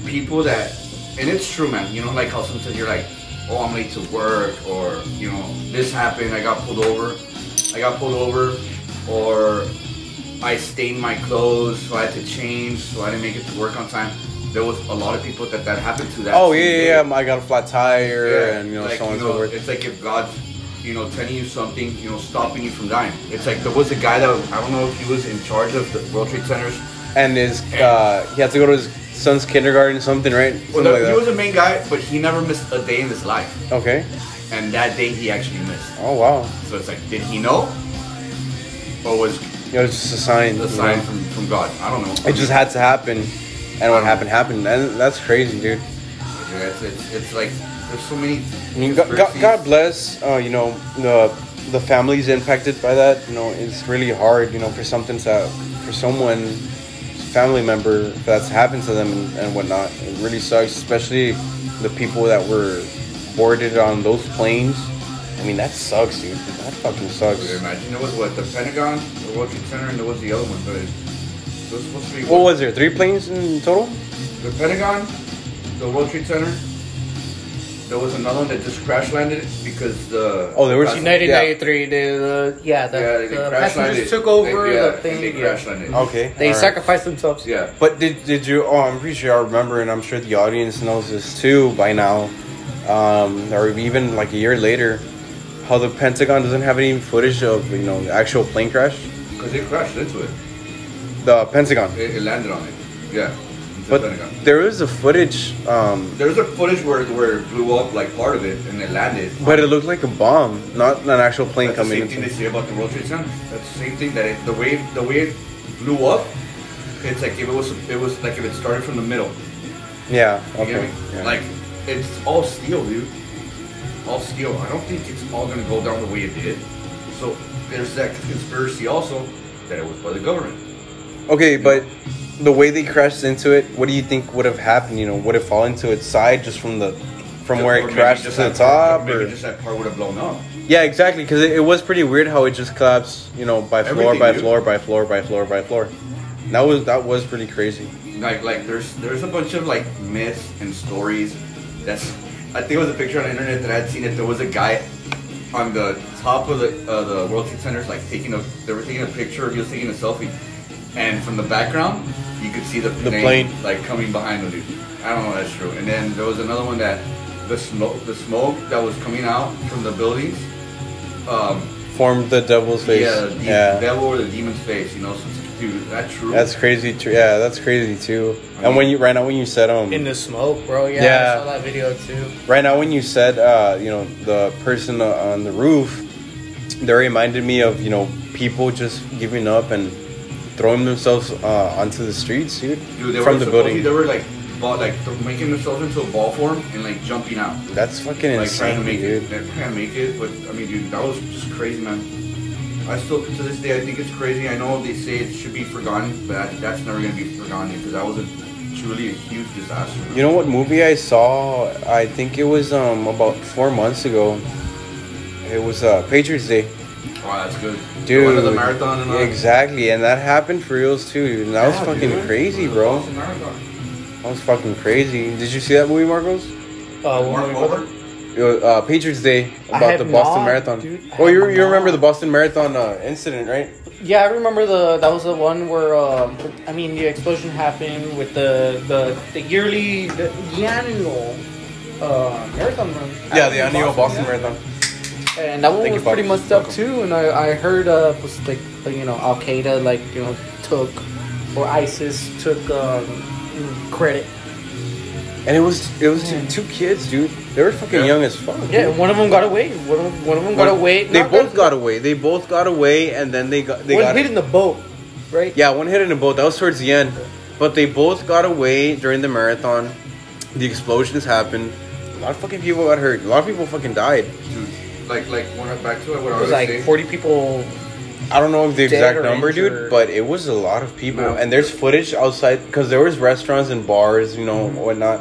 people that, and it's true, man. You know, like how sometimes you're like, oh, I'm late to work, or you know, this happened, I got pulled over, I got pulled over, or I stained my clothes, so I had to change, so I didn't make it to work on time. There was a lot of people that that happened to that. Oh, yeah, yeah, yeah, I got a flat tire, and, you know, like, so on and you so. It's like if God's, you know, telling you something, you know, stopping you from dying. It's like there was a guy that I don't know if he was in charge of the World Trade Centers. And his, uh, he had to go to his son's kindergarten, something, right? Well, Something the- like he that. was the main guy, but he never missed a day in his life. Okay. And that day he actually missed. Oh, wow. So it's like, did he know, or was It was just a sign. you sign know? from, from God? I don't know. It just had to happen, and what happened happened, and that's crazy, dude. Yeah, it's, it's, it's like there's so many. I mean, God, God. God bless, uh, you know, the the families impacted by that. You know, it's really hard, you know, for something to, for someone, family member, that's happened to them and, and whatnot. It really sucks, especially the people that were boarded on those planes. I mean, that sucks, dude. That fucking sucks. Imagine there was what the Pentagon, the World Trade Center, and there was the other one. But it was supposed to be What was there? Three planes in total? the Pentagon, the World Trade Center, there was another one that just crash landed because the Oh, there was- pass- United 93, the, the yeah, the, yeah, they the crash passengers landed. took over They- yeah, the thing. They yeah. crash landed. Okay. They alright. sacrificed themselves. Yeah. But did did you? Oh, I'm pretty sure I remember, and I'm sure the audience knows this too by now, um, or even like a year later, how the Pentagon doesn't have any footage of you know the actual plane crash. Because it crashed into it. The Pentagon, it. It landed on it. Yeah. But the there is a footage, um, There's a footage where where it blew up like part of it and it landed. but it looked like a bomb, not an actual plane That's the coming same thing they say about the World Trade Center. That's the same thing that it, the way the way it blew up, it's like if it was it was like if it started from the middle. Yeah. Okay. yeah. Like it's all steel, dude. All steel. I don't think it's all gonna go down the way it did. So there's that conspiracy also that it was by the government. Okay, but the way they crashed into it, what do you think would have happened? You know, would it fall into its side just from the from where it crashed to the that part- top? Maybe Or? just that part would have blown up. Yeah, exactly. Because it, it was pretty weird how it just collapsed. You know, by floor Everything, by floor by floor by floor by floor. That was that was pretty crazy. Like like there's there's a bunch of like myths and stories. That's I think it was a picture on the internet that I had seen it. There was a guy on the top of the uh, the World Trade Centers like taking a they were taking a picture. He was taking a selfie, and from the background you could see the The plane, plane. like coming behind the Dude. I don't know if that's true. And then there was another one that the smoke the smoke that was coming out from the buildings. Um, Formed the devil's face. yeah, the, yeah. devil or the demon's face. You know, so it's- dude, that's true. That's crazy. Too. Yeah, that's crazy too. And when you right now when you said um In the smoke, bro. Yeah, Yeah. I saw that video too. right now when you said uh you know the person uh, on the roof, they reminded me of you know people just giving up and throwing themselves uh, onto the streets, dude, Dude, they from were the building. They were like, ball, like th- making themselves into a ball form and like jumping out, That's fucking like trying to insane, make dude. it. They're trying to make it, but I mean, dude, that was just crazy, man. I still, to this day, I think it's crazy. I know they say it should be forgotten, but that, that's never gonna be forgotten because that was a truly a huge disaster. man. You know what movie I saw? I think it was um about four months ago. It was uh, Patriots Day, Wow, that's good. dude. The one of the marathon and all. Exactly, and that happened for reals too, dude. And that was fucking dude. crazy, bro. Boston That was fucking crazy. Did you see that movie, Marcos? Uh, Mark Wahlberg? Uh, Patriots Day about the Boston not, Marathon. dude. I Well, you you remember the Boston Marathon uh, incident, right? Yeah, I remember the that was the one where um, I mean the explosion happened with the the, the yearly the, the annual uh, marathon run. Yeah, the annual Boston yeah. Marathon. And that one Thank was you, pretty Bob. messed up too. And I, I heard uh was like you know Al Qaeda like you know took or ISIS took um, credit. And it was it was two, two kids, dude. They were fucking Yeah. young as fuck. Yeah, one of them got away. One of, one of them got One- away. They Not both got away. They both got away, and then they got they one got hit in the boat, right? Yeah, one hit in the boat. That was towards the end. But they both got away during the marathon. The explosions happened. A lot of fucking people got hurt. A lot of people fucking died. Dude, like, like, when I, back to it, what I It was was like saying. forty people. I don't know the exact or number, dude, but it was a lot of people. No. And there's footage outside because there was restaurants and bars, you know, Mm-hmm. whatnot,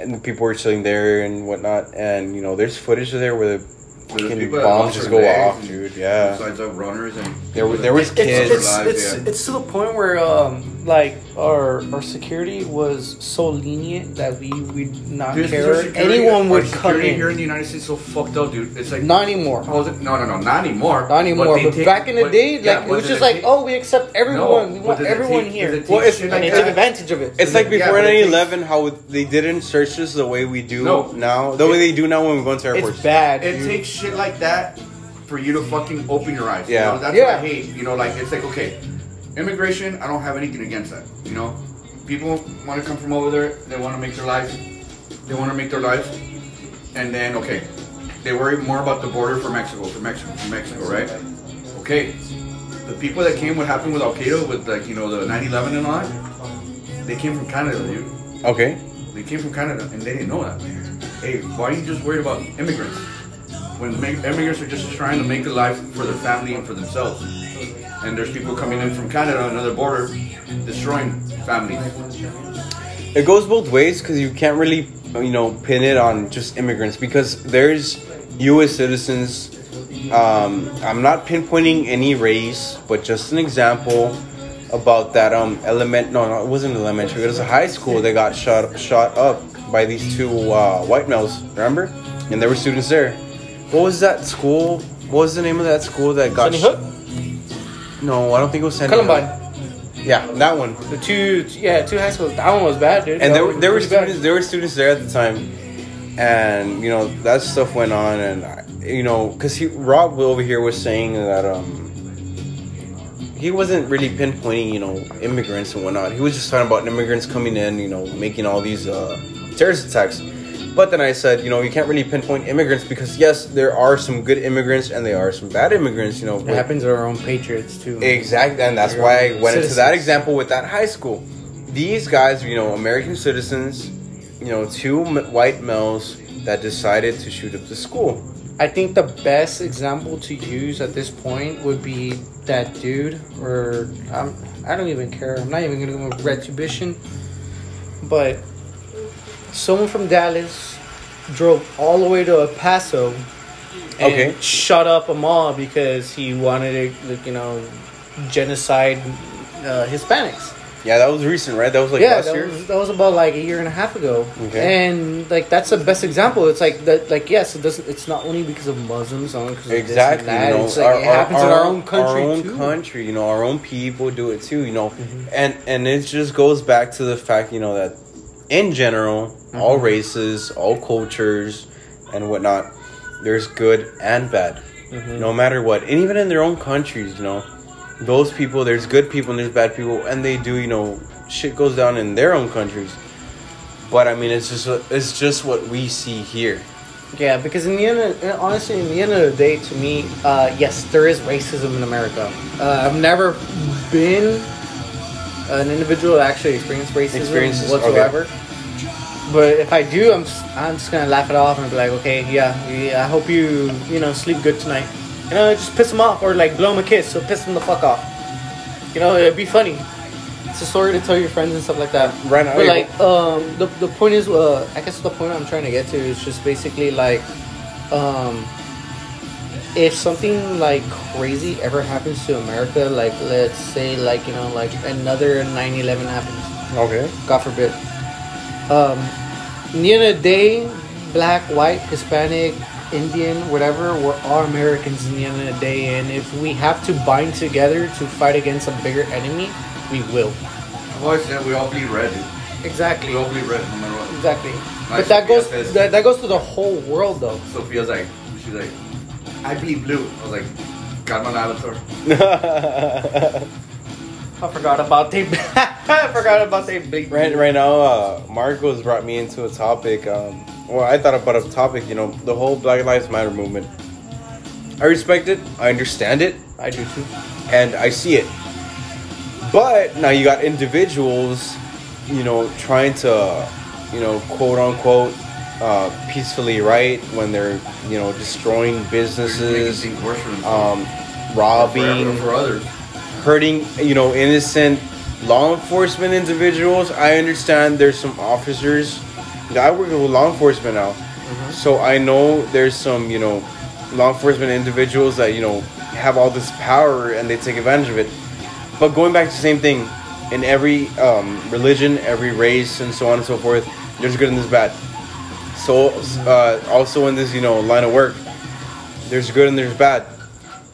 and people were chilling there and whatnot. And you know, there's footage there where the fucking bombs just go off, dude. Yeah, Besides of runners and There were- there was It's, kids. it's, alive, it's, it's to the point where um like our our security was so lenient that we would not Dude, care. our security- Anyone would our come security in. here in the United States is so fucked up, dude. It's like Not anymore. Oh, how was it? No, no, no, not anymore. Not anymore. they But, take- back in the but- day, yeah, like it but was does just it like, take- oh, we accept everyone. we but want does it everyone take- here. does it take Well, it's- shit and they that? took advantage of it. It's like Yeah, before but it 9 takes- 11, how they didn't search us the way we do No. now. The way they do now when we go into airports. It's bad. It dude. takes shit like that for you to fucking open your eyes. Yeah. You know, that's Yeah. what I hate. You know, like it's like okay, immigration. I don't have anything against that. You know, people want to come from over there. They want to make their life. They want to make their life, and then okay, they worry more about the border for Mexico, for Mexico, for Mexico, right? Okay, the people that came, what happened with Al Qaeda, with like you know the 9/11 and all that, they came from Canada, dude. Okay. They came from Canada and they didn't know that. Hey, why are you just worried about immigrants? When immigrants are just trying to make a life for their family and for themselves. And there's people coming in from Canada, another border, destroying families. It goes both ways because you can't really, you know, pin it on just immigrants because there's U.S. citizens. Um, I'm not pinpointing any race, but just an example about that um element. No, no, it wasn't elementary. It was a high school that got shot shot up by these two uh, white males. Remember? And there were students there. What was that school? What was the name of that school that got? Sunny sh- Hook, No, I don't think it was Sandy Columbine, Hook. Yeah, that one. the two yeah two high schools. That one was bad, dude. And That there, were- there were pretty bad. students. There were students there at the time, and you know that stuff went on, and I- you know, because he Rob over here was saying that um he wasn't really pinpointing you know immigrants and whatnot. He was just talking about immigrants coming in, you know, making all these uh, terrorist attacks. But then I said, you know, you can't really pinpoint immigrants because yes, there are some good immigrants and there are some bad immigrants. You know, It happens to our own patriots too. Exactly, and that's why I went into that example with that high school. These guys, you know, American citizens, you know, two m- white males that decided to shoot up the school. I think the best example to use at this point would be that dude, or um, I don't even care. I'm not even gonna go with retribution, but someone from Dallas drove all the way to El Paso and Okay. shut up a mall because he wanted to, you know, genocide uh, Hispanics. Yeah, that was recent, right? That was like yeah, last that year. was, that was about like a year and a half ago. Okay. And like that's the best example. It's like that. Like yes, it doesn't. It's not only because of Muslims, only because Exactly, Of this and that. you know, it's like it happens in our own country our own too. country. You know, our own people do it too. You know, Mm-hmm. and and it just goes back to the fact, you know, that in general, all Mm-hmm. races, all cultures, and whatnot, there's good and bad, Mm-hmm. no matter what, and even in their own countries, you know, those people, there's good people and there's bad people, and they do, you know, shit goes down in their own countries. But I mean, it's just it's just what we see here. Yeah, because in the end, of, honestly, in the end of the day, to me, uh, yes, there is racism in America. Uh, I've never been an individual that actually experienced racism Experiences, whatsoever. But if I do, I'm just, I'm just gonna laugh it off and be like, okay, yeah, yeah, I hope you you know sleep good tonight. You know, just piss them off or like blow them a kiss, so piss them the fuck off. You know, it'd be funny. It's a story to tell your friends and stuff like that. Right now, But like, um, the the point is, uh, I guess the point I'm trying to get to is just basically like, um, if something like crazy ever happens to America, like let's say like you know like another 9/11 happens, Okay. God forbid. Um, in the end of the day, black, white, Hispanic, Indian, whatever, we're all Americans in the end of the day, and if we have to bind together to fight against a bigger enemy, we will. I've always said we all bleed red. Exactly. We all bleed red no matter what. Exactly. Like But that goes says- that, that goes to the whole world though. Sophia's like, she's like, I bleed blue. I was like, got my avatar. I forgot about the. [laughs] I forgot about the big. Right, right now, uh, Marcos brought me into a topic. Um, well, I thought about a topic. You know, the whole Black Lives Matter movement. I respect it. I understand it, I do too. and I see it. But now you got individuals, you know, trying to, you know, quote unquote, uh, peacefully right when they're, you know, destroying businesses, things worse for um, robbing, for, for others. Hurting you know innocent law enforcement individuals. I understand there's some officers that i work with law enforcement now. So i know there's some you know law enforcement individuals that you know have all this power and they take advantage of it. But going back to the same thing in every um, religion every race and so on and so forth there's good and there's bad. So uh, also in this you know line of work there's good and there's bad.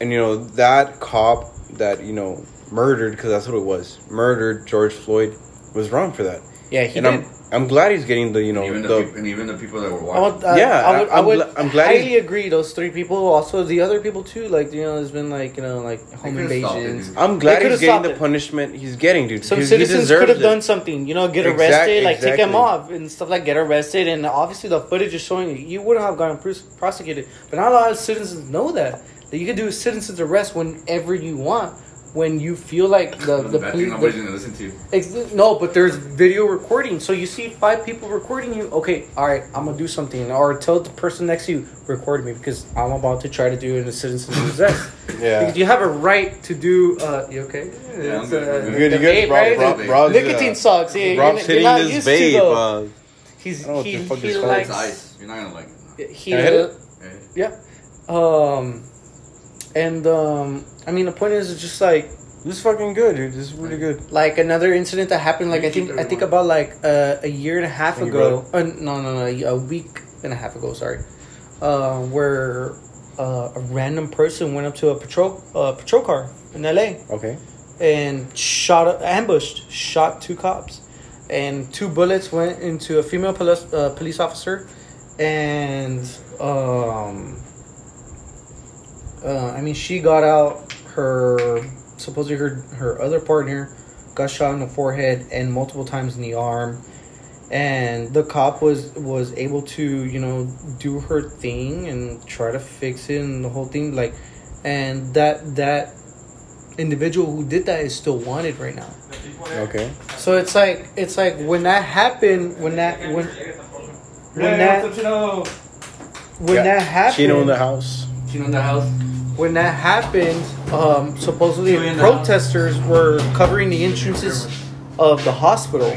And you know that cop that you know murdered because that's what it was murdered george floyd was wrong for that Yeah, he and did. i'm i'm glad he's getting the you know And even the, the peop- and even the people that were I would, watching. uh, Yeah, I would, I I'm would gl- I'm glad highly agree. Those three people, also the other people too. Like you know, there's been like you know like home could've it, invasions. i'm They glad could've he's getting the it. punishment he's getting dude Some 'cause he citizens deserves could have done something, you know, get Exact- arrested, like take him off and stuff like get arrested, and obviously the footage is showing you you wouldn't have gotten pros- prosecuted. But not a lot of citizens know that that you can do a citizen's arrest whenever you want, when you feel like the [laughs] The, the, bad police. thing nobody's gonna listen to. Ex- no, but there's video recording. So you see five people recording you. Okay, all right, I'm gonna do something, or tell the person next to you record me because I'm about to try to do an a citizen's arrest. [laughs] Yeah. Because you have a right to do. Uh, you okay? Yeah, I'm It's, good, uh, I'm good. Good, you good, vape, right? Rob, The- Rob's, Nicotine uh, sucks. Yeah, you're, Rob's not- hitting you're not this used babe. to though. Uh, He's I don't he, he likes It's ice. You're not gonna like it. he Can I hit it? Yeah. yeah. Um, and um, I mean the point is, it's just like This is fucking good, dude. This is really good. Like another incident that happened, like I think I think about like uh, a year and a half Thank you, ago. Uh, no, no, no, a week and a half ago. Sorry, uh, where uh, a random person went up to a patrol uh, patrol car in L.A. Okay. and shot ambushed, shot two cops, and two bullets went into a female police uh, police officer, and um, uh, I mean she got out her supposedly her her other partner got shot in the forehead and multiple times in the arm and the cop was was able to you know do her thing and try to fix it and the whole thing like and that that individual who did that is still wanted right now Okay. so it's like it's like when that happened when that when when that when Yeah. that happened Chino in the house. You know in the house. When that happened, um, supposedly Chino in the protesters were covering the entrances of the hospital,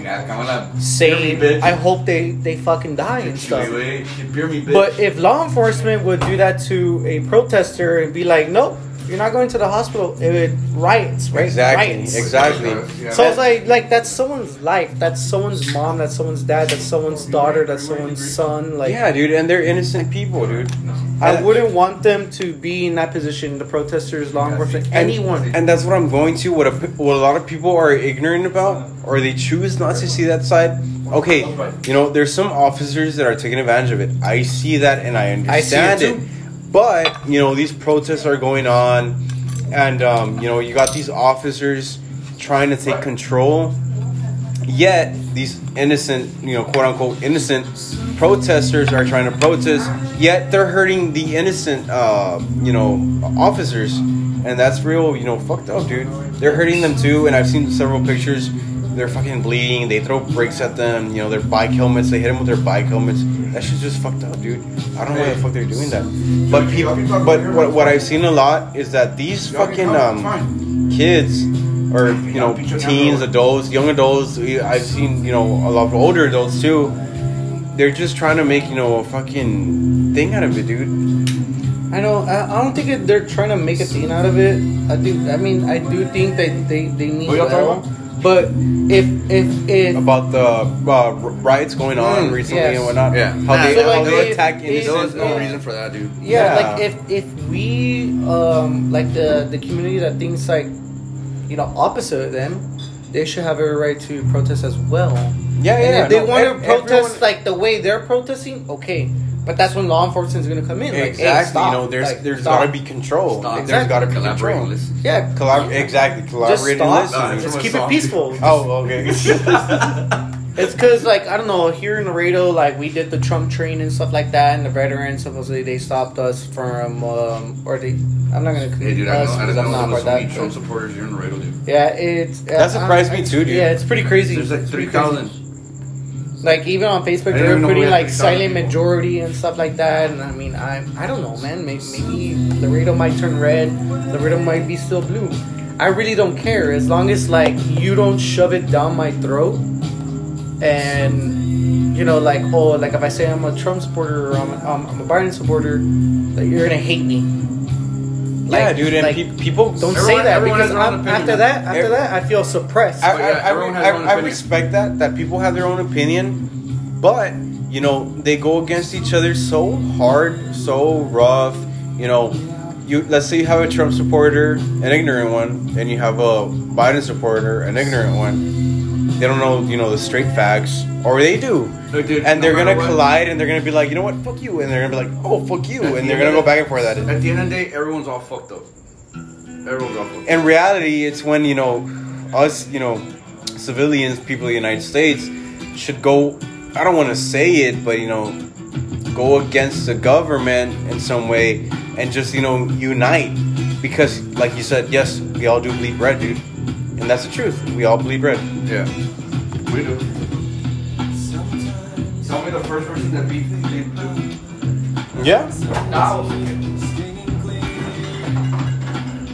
saying, Hear me, bitch. "I hope they they fucking die and stuff." Wait, hear me, bitch. But if law enforcement would do that to a protester and be like, "Nope, you're not going to the hospital," it would riots, right? Exactly. Riots. Exactly. Yeah. So it's like, like that's someone's life. That's someone's mom. That's someone's dad. That's someone's daughter. That's someone's son. Like, yeah, dude, and they're innocent people, dude. I wouldn't want them to be in that position. The protesters, law enforcement, anyone. And that's what I'm going to. What a, what a lot of people are ignorant about, or they choose not to see that side. Okay, you know, there's some officers that are taking advantage of it. I see that, and I I see it understand too. it. But you know, these protests are going on, and um, you know, you got these officers trying to take control. Yet these innocent, you know, quote unquote innocent protesters are trying to protest. Yet they're hurting the innocent, uh, you know, officers, and that's real, you know, fucked up, dude. They're hurting them too, and I've seen several pictures. They're fucking bleeding. They throw bricks at them. You know, their bike helmets. They hit them with their bike helmets. That shit's just fucked up, dude. I don't know why the fuck they're doing that. But people, but what, what I've seen a lot is that these fucking um kids or you know teens, adults, young adults. I've seen you know a lot of older adults too. They're just trying to make you know a fucking thing out of it, dude. I know. I, I don't think it, they're trying to make a thing out of it. I think. I mean, I do think that they they need What y'all help. talking But if if if About the uh, riots going on Mm, recently yes. and whatnot. Yeah. How they, So, how like, they if- attack if- There was innocent. no uh, reason for that, dude. yeah, Yeah. like if if we um like the the community that thinks like you know opposite of them, they should have every right to protest as well. Yeah, And yeah. if they no, want to protest everyone- like the way they're protesting, okay. But that's when law enforcement is going to come in. Like, hey, exactly. stop. you know, there's Like, there's stop. got to be control. Stop. Like, There's got to be Collaborate control. and listen. yeah, Collab- exactly. Just Collaborate and stop. listen. Nah, Just From a keep it peaceful. [laughs] oh, okay. [laughs] [laughs] It's because, like, I don't know, here in Laredo, like, we did the Trump train and stuff like that, and the veterans, supposedly, they stopped us from, um, or they, I'm not going to Hey, dude, I us know, I because don't I'm know not there about many that. Trump but- supporters here in Laredo, dude. Yeah, it's. That surprised I- me too, dude. Yeah, it's pretty crazy. There's like 3,000. crazy. Like, even on Facebook, I didn't they're even know putting, like, silent majority and stuff like that, and I mean, I I don't know, man. Maybe, maybe Laredo might turn red, Laredo might be still blue. I really don't care as long as, like, you don't shove it down my throat and you know, like, oh, like if I say I'm a Trump supporter or I'm, I'm a Biden supporter, like you're gonna hate me. Yeah, Like- dude, and like, pe- people Don't say that because has their own I'm, opinion, after that, after Every- that, I feel suppressed. I, But I, I, everyone has I- own I respect that that people have their own opinion, but you know they go against each other so hard, so rough. You know, you let's say you have a Trump supporter, an ignorant one, and you have a Biden supporter, an ignorant one. They don't know, you know, the straight facts, or they do, Look, dude, and no they're gonna what- collide, and they're gonna be like, you know what, fuck you, and they're gonna be like, oh, fuck you, and the they're gonna go back and forth at it. At the end of the day, everyone's all fucked up. Everyone's all fucked up. in reality, it's when you know us, you know, civilians, people of the United States, should go. I don't want to say it, but you know, go against the government in some way and just you know unite because, like you said, yes, we all do bleed red, dude, and that's the truth. We all bleed red. Yeah. We do. Tell me the first person that beat beat blue. Yeah.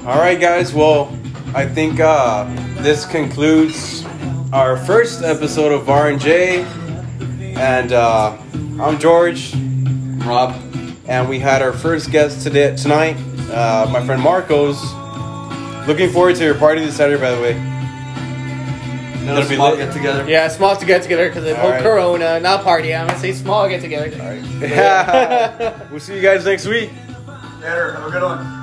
All right, guys. Well, I think uh, this concludes our first episode of R and J, and uh, I'm George. Rob. and we had our first guest today tonight, uh, my friend Marcos. Looking forward to your party this Saturday, by the way. Another That'll be small lit. get together. Yeah, small to get together because of whole right. Corona, not party. I'm gonna say small get together. [laughs] we'll see you guys next week. Later. Have a good one.